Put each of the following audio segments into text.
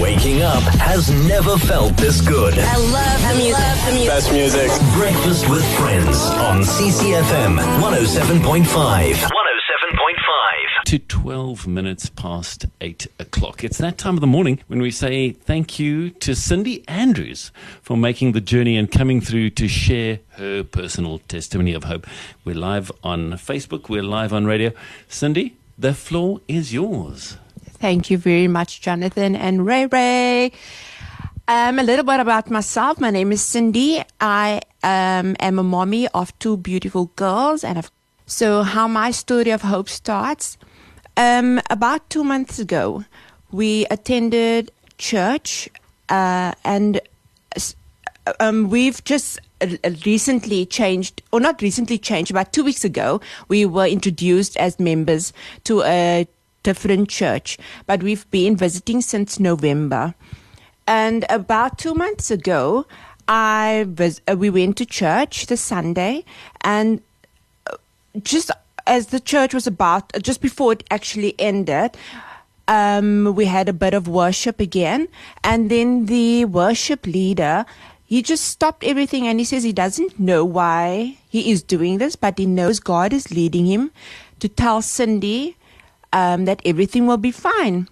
Waking up has never felt this good. I love the music. Love the music. Best music. Breakfast with Friends on CCFM 107.5. 107.5. to 12 minutes past 8 o'clock. It's that time of the morning when we say thank you to Cindy Andrews for making the journey and coming through to share her personal testimony of hope. We're live on Facebook, we're live on radio. Cindy, the floor is yours. Thank you very much, Jonathan and Ray Ray. Um, a little bit about myself. My name is Cindy. I um, am a mommy of two beautiful girls, and I've, so how my story of hope starts. Um, about two months ago, we attended church, uh, and um, we've just uh, recently changed, or not recently changed, about two weeks ago, we were introduced as members to a different church, but we've been visiting since November. And about two months ago, I was, uh, we went to church the Sunday, and uh, just as the church was about, just before it actually ended, um, we had a bit of worship again, and then the worship leader he just stopped everything and he says he doesn't know why he is doing this, but he knows God is leading him to tell Cindy um, that everything will be fine.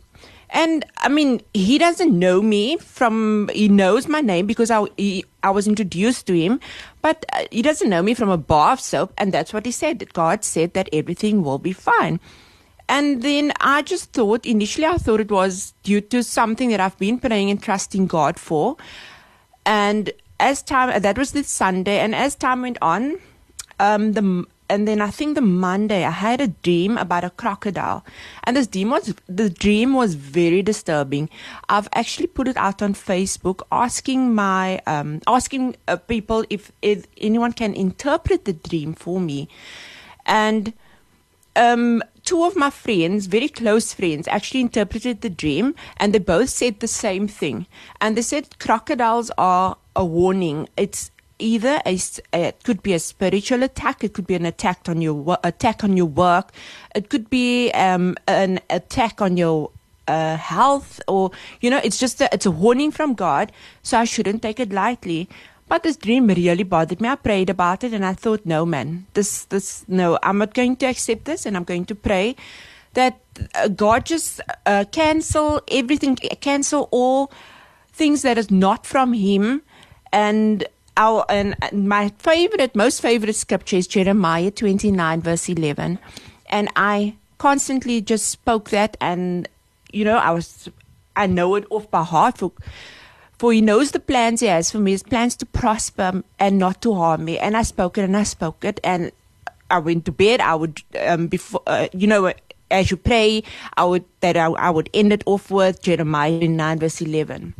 And I mean, he doesn't know me from, he knows my name because I, he, I was introduced to him, but uh, he doesn't know me from a bar of soap. And that's what he said. That God said that everything will be fine. And then I just thought, initially, I thought it was due to something that I've been praying and trusting God for. And as time, that was this Sunday, and as time went on, um, the and then I think the Monday I had a dream about a crocodile, and this dream was the dream was very disturbing. I've actually put it out on Facebook, asking my um, asking uh, people if, if anyone can interpret the dream for me, and um, two of my friends, very close friends, actually interpreted the dream, and they both said the same thing. And they said crocodiles are a warning. It's either a, it could be a spiritual attack, it could be an attack on your attack on your work, it could be um, an attack on your uh, health, or you know, it's just a, it's a warning from God. So I shouldn't take it lightly. But this dream really bothered me. I prayed about it, and I thought, no, man, this this no, I'm not going to accept this, and I'm going to pray that uh, God just uh, cancel everything, cancel all things that is not from Him, and our and my favorite, most favorite scripture is Jeremiah 29 verse 11, and I constantly just spoke that, and you know I was I know it off by heart for. For he knows the plans he has for me, his plans to prosper and not to harm me. And I spoke it and I spoke it, and I went to bed. I would, um, before, uh, you know, as you pray, I would that I, I would end it off with Jeremiah 9 verse 11.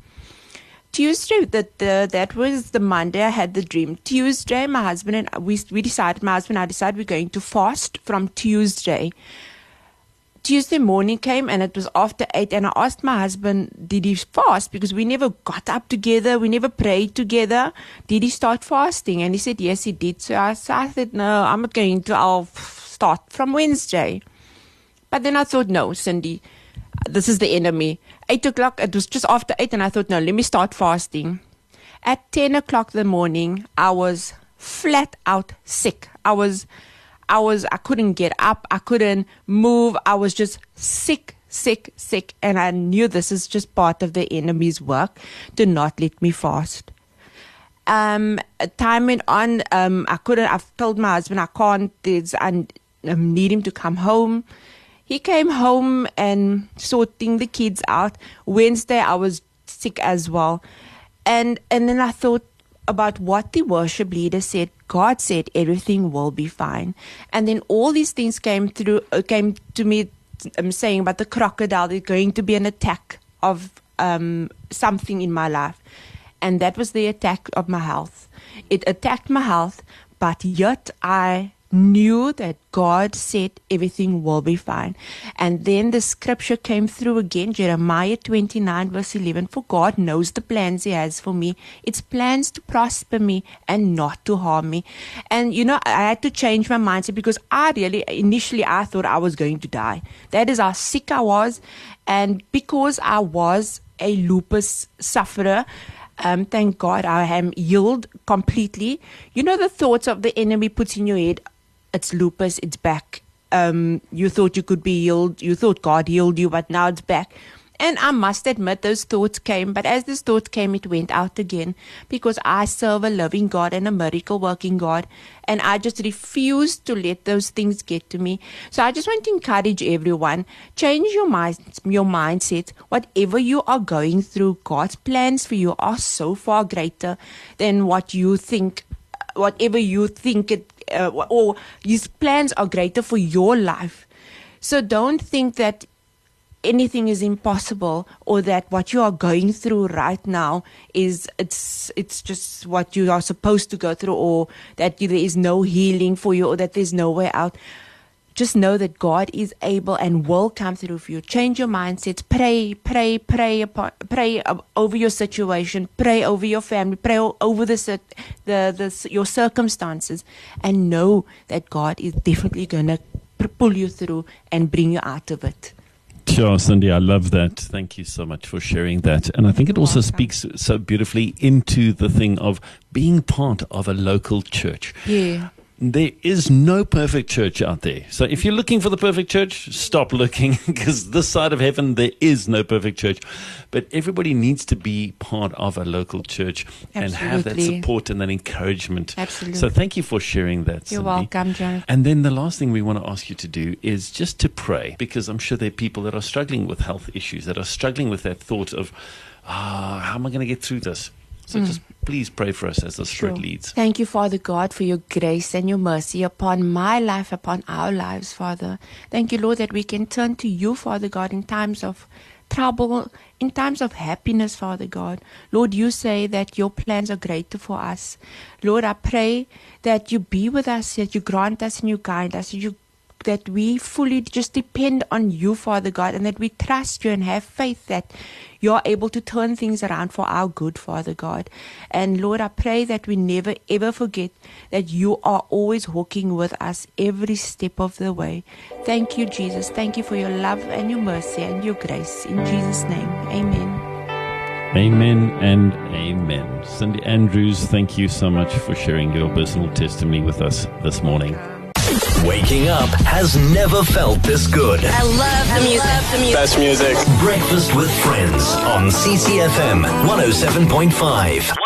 Tuesday, that the, that was the Monday I had the dream. Tuesday, my husband and we we decided, my husband and I decided we're going to fast from Tuesday. Tuesday morning came and it was after eight, and I asked my husband, "Did he fast?" Because we never got up together, we never prayed together. Did he start fasting? And he said, "Yes, he did." So I, so I said, "No, I'm not going to. I'll start from Wednesday." But then I thought, "No, Cindy." This is the enemy. Eight o'clock, it was just after eight, and I thought, no, let me start fasting. At 10 o'clock in the morning, I was flat out sick. I was, I was, I couldn't get up. I couldn't move. I was just sick, sick, sick. And I knew this is just part of the enemy's work to not let me fast. Um, time went on. Um, I couldn't, I've told my husband I can't, there's, I um, need him to come home he came home and sorting the kids out. Wednesday, I was sick as well. And, and then I thought about what the worship leader said. God said everything will be fine. And then all these things came through, uh, came to me um, saying about the crocodile. There's going to be an attack of um, something in my life. And that was the attack of my health. It attacked my health, but yet I knew that God said everything will be fine. And then the scripture came through again, Jeremiah 29 verse 11. For God knows the plans He has for me. It's plans to prosper me and not to harm me. And you know, I had to change my mindset because I really, initially I thought I was going to die. That is how sick I was. And because I was a lupus sufferer. Um, thank God I am healed completely. You know the thoughts of the enemy puts in your head. It's lupus. It's back. Um, you thought you could be healed. You thought God healed you, but now it's back. And I must admit, those thoughts came, but as those thoughts came, it went out again because I serve a loving God and a miracle working God. And I just refuse to let those things get to me. So I just want to encourage everyone change your mind, your mindset. Whatever you are going through, God's plans for you are so far greater than what you think, whatever you think it, uh, or His plans are greater for your life. So don't think that anything is impossible or that what you are going through right now is it's it's just what you are supposed to go through or that there is no healing for you or that there's no way out just know that God is able and will come through for you. Change your mindset. Pray, pray, pray, upon, pray over your situation. Pray over your family. Pray over the, the, the your circumstances, and know that God is definitely going to pull you through and bring you out of it. Sure, Cindy, I love that. Thank you so much for sharing that. And I think it also speaks so beautifully into the thing of being part of a local church. Yeah there is no perfect church out there. So if you're looking for the perfect church, stop looking because this side of heaven, there is no perfect church. But everybody needs to be part of a local church Absolutely. and have that support and that encouragement. Absolutely. So thank you for sharing that. You're Cindy. welcome, John. And then the last thing we want to ask you to do is just to pray because I'm sure there are people that are struggling with health issues, that are struggling with that thought of, ah, oh, how am I going to get through this? So mm. just please pray for us as the Spirit leads. Thank you, Father God, for your grace and your mercy upon my life, upon our lives, Father. Thank you, Lord, that we can turn to you, Father God, in times of trouble, in times of happiness, Father God. Lord, you say that your plans are greater for us. Lord, I pray that you be with us, that you grant us and you guide us, you that we fully just depend on you, Father God, and that we trust you and have faith that you're able to turn things around for our good, Father God. And Lord, I pray that we never ever forget that you are always walking with us every step of the way. Thank you, Jesus. Thank you for your love and your mercy and your grace. In Jesus' name, amen. Amen and amen. Cindy Andrews, thank you so much for sharing your personal testimony with us this morning. Waking up has never felt this good. I love the music. Love the music. Best music. Breakfast with friends on CCFM 107.5.